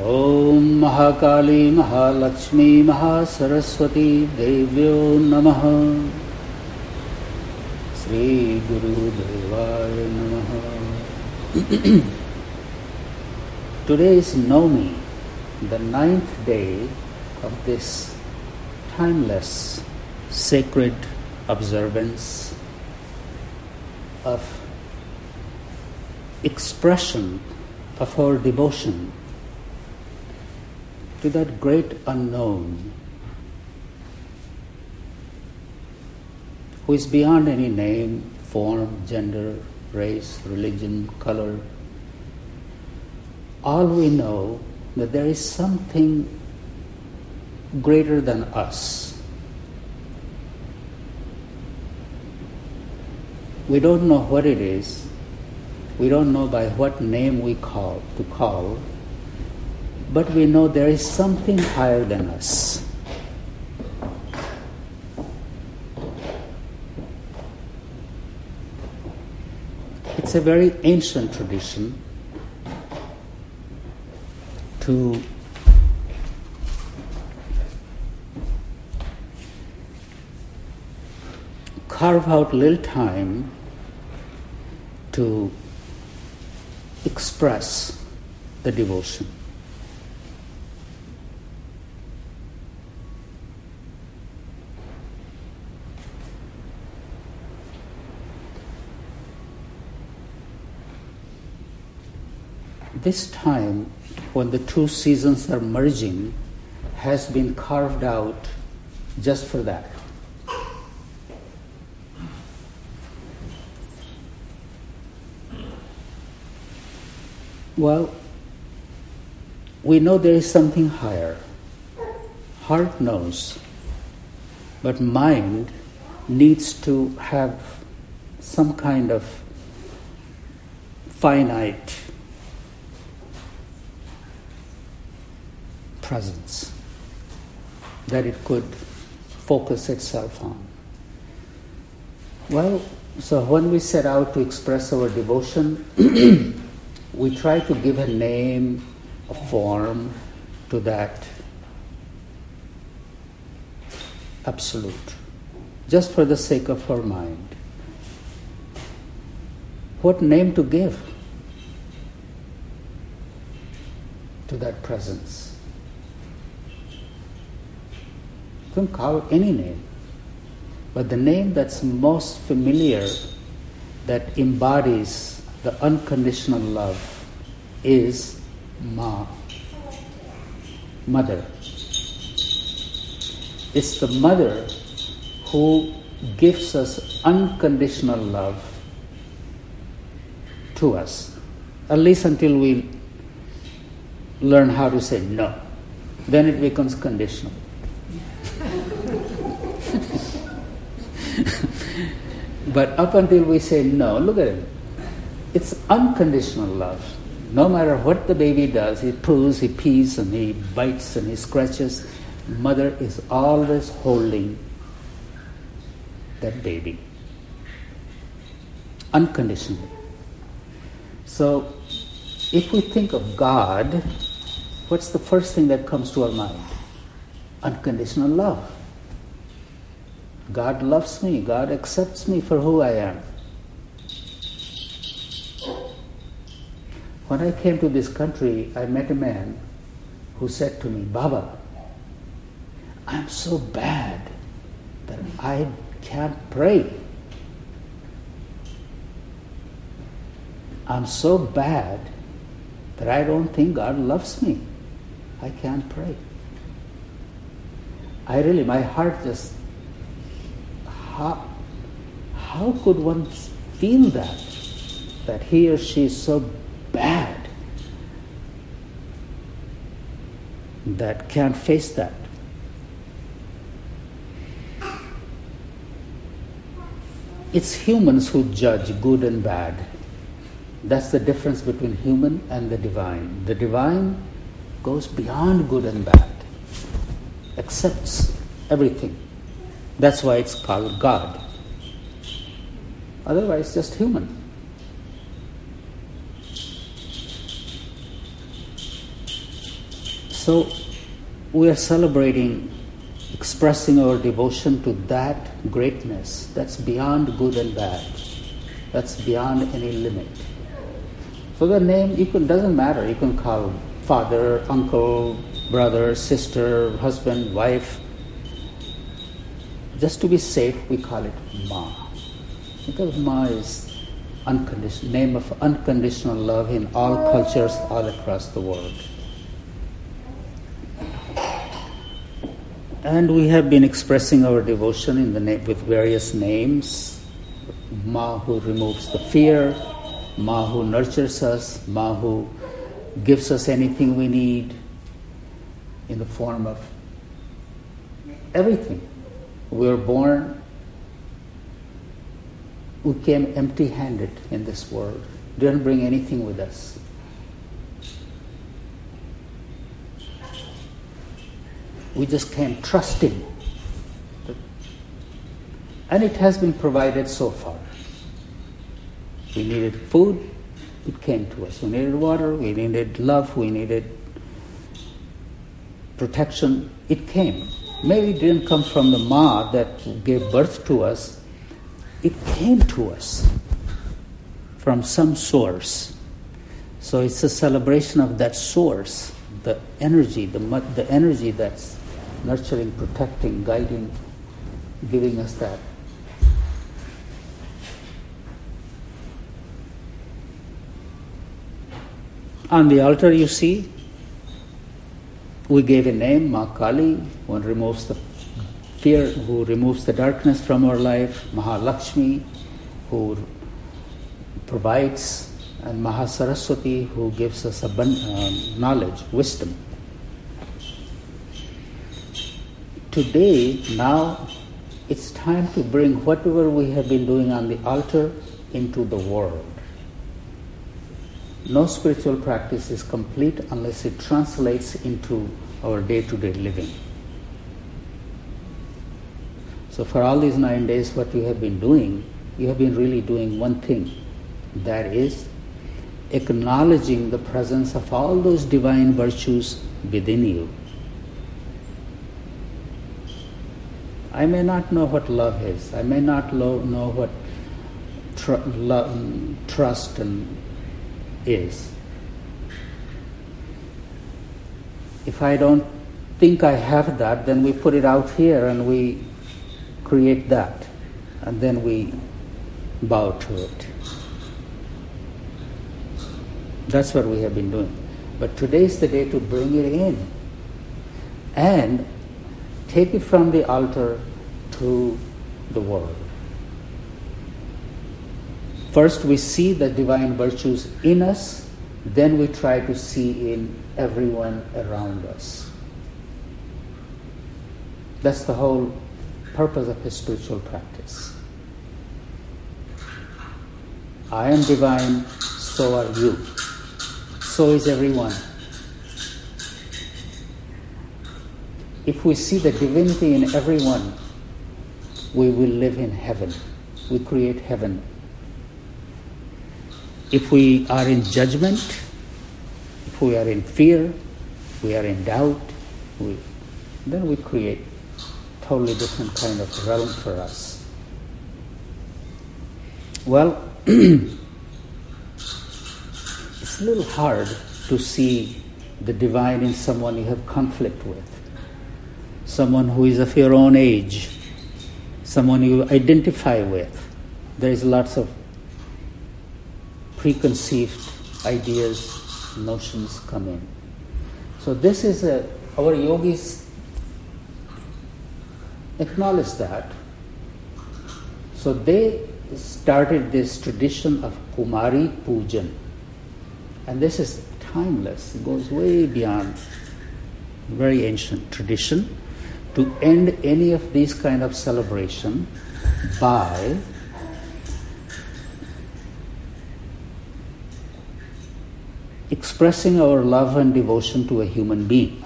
ॐ महाकाली महालक्ष्मी महासरस्वती देव्यो नमः श्रीगुरुदेवाय नमः Today is Naumi, the ninth day of this timeless sacred observance of expression of our devotion to that great unknown who is beyond any name, form, gender, race, religion, color. All we know that there is something greater than us. We don't know what it is. We don't know by what name we call to call, but we know there is something higher than us. It's a very ancient tradition to carve out little time to express the devotion. This time, when the two seasons are merging, has been carved out just for that. Well, we know there is something higher. Heart knows, but mind needs to have some kind of finite presence that it could focus itself on. Well, so when we set out to express our devotion, we try to give a name, a form to that absolute, just for the sake of our mind. What name to give to that presence? You can call any name, but the name that's most familiar, that embodies the unconditional love is Ma, mother. It's the mother who gives us unconditional love to us, at least until we learn how to say no. Then it becomes conditional. But up until we say no, look at it. It's unconditional love. No matter what the baby does, he poos, he pees, and he bites and he scratches, mother is always holding that baby. Unconditionally. So, if we think of God, what's the first thing that comes to our mind? Unconditional love. God loves me, God accepts me for who I am. When I came to this country, I met a man who said to me, Baba, I'm so bad that I can't pray. I'm so bad that I don't think God loves me. I can't pray. I really, my heart just, how, how could one feel that? That he or she is so bad that can't face that. It's humans who judge good and bad. That's the difference between human and the divine. The divine goes beyond good and bad, accepts everything. That's why it's called God. Otherwise, just human. So we are celebrating expressing our devotion to that greatness that's beyond good and bad, that's beyond any limit. So the name you can doesn't matter. You can call father, uncle, brother, sister, husband, wife. Just to be safe, we call it Ma. Because Ma is unconditional name of unconditional love in all cultures all across the world. And we have been expressing our devotion in the na- with various names. Ma who removes the fear, Ma who nurtures us, Ma who gives us anything we need in the form of everything. We were born, we came empty handed in this world, didn't bring anything with us. We just came trusting. And it has been provided so far. We needed food, it came to us. We needed water, we needed love, we needed protection, it came. Maybe it didn't come from the Ma that gave birth to us, it came to us from some source. So it's a celebration of that source, the energy, the, the energy that's nurturing, protecting, guiding, giving us that. On the altar, you see, we gave a name, Ma Kali, one removes the fear, who removes the darkness from our life, Mahalakshmi, who provides, and Mahasaraswati, who gives us abund- uh, knowledge, wisdom. Today, now, it's time to bring whatever we have been doing on the altar into the world. No spiritual practice is complete unless it translates into our day to day living. So, for all these nine days, what you have been doing, you have been really doing one thing that is acknowledging the presence of all those divine virtues within you. I may not know what love is, I may not lo- know what tr- trust and is. If I don't think I have that, then we put it out here and we create that, and then we bow to it. That's what we have been doing. But today is the day to bring it in and take it from the altar to the world. First, we see the divine virtues in us, then we try to see in everyone around us. That's the whole purpose of a spiritual practice. I am divine, so are you. So is everyone. If we see the divinity in everyone, we will live in heaven. We create heaven if we are in judgment, if we are in fear, we are in doubt, we, then we create totally different kind of realm for us. Well, it's a little hard to see the divine in someone you have conflict with, someone who is of your own age, someone you identify with. There is lots of preconceived ideas, notions come in. So this is a, our yogis acknowledge that. So they started this tradition of Kumari Pujan. And this is timeless, it goes way beyond very ancient tradition to end any of these kind of celebration by expressing our love and devotion to a human being.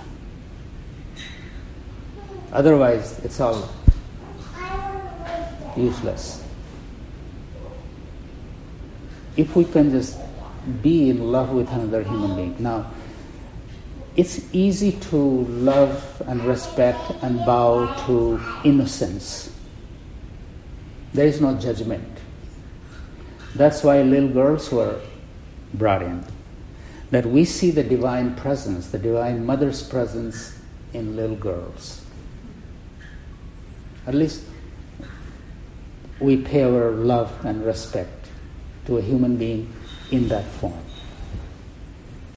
Otherwise, it's all useless. If we can just be in love with another human being. Now, it's easy to love and respect and bow to innocence. There is no judgment. That's why little girls were brought in. That we see the divine presence, the divine mother's presence in little girls. At least we pay our love and respect to a human being in that form.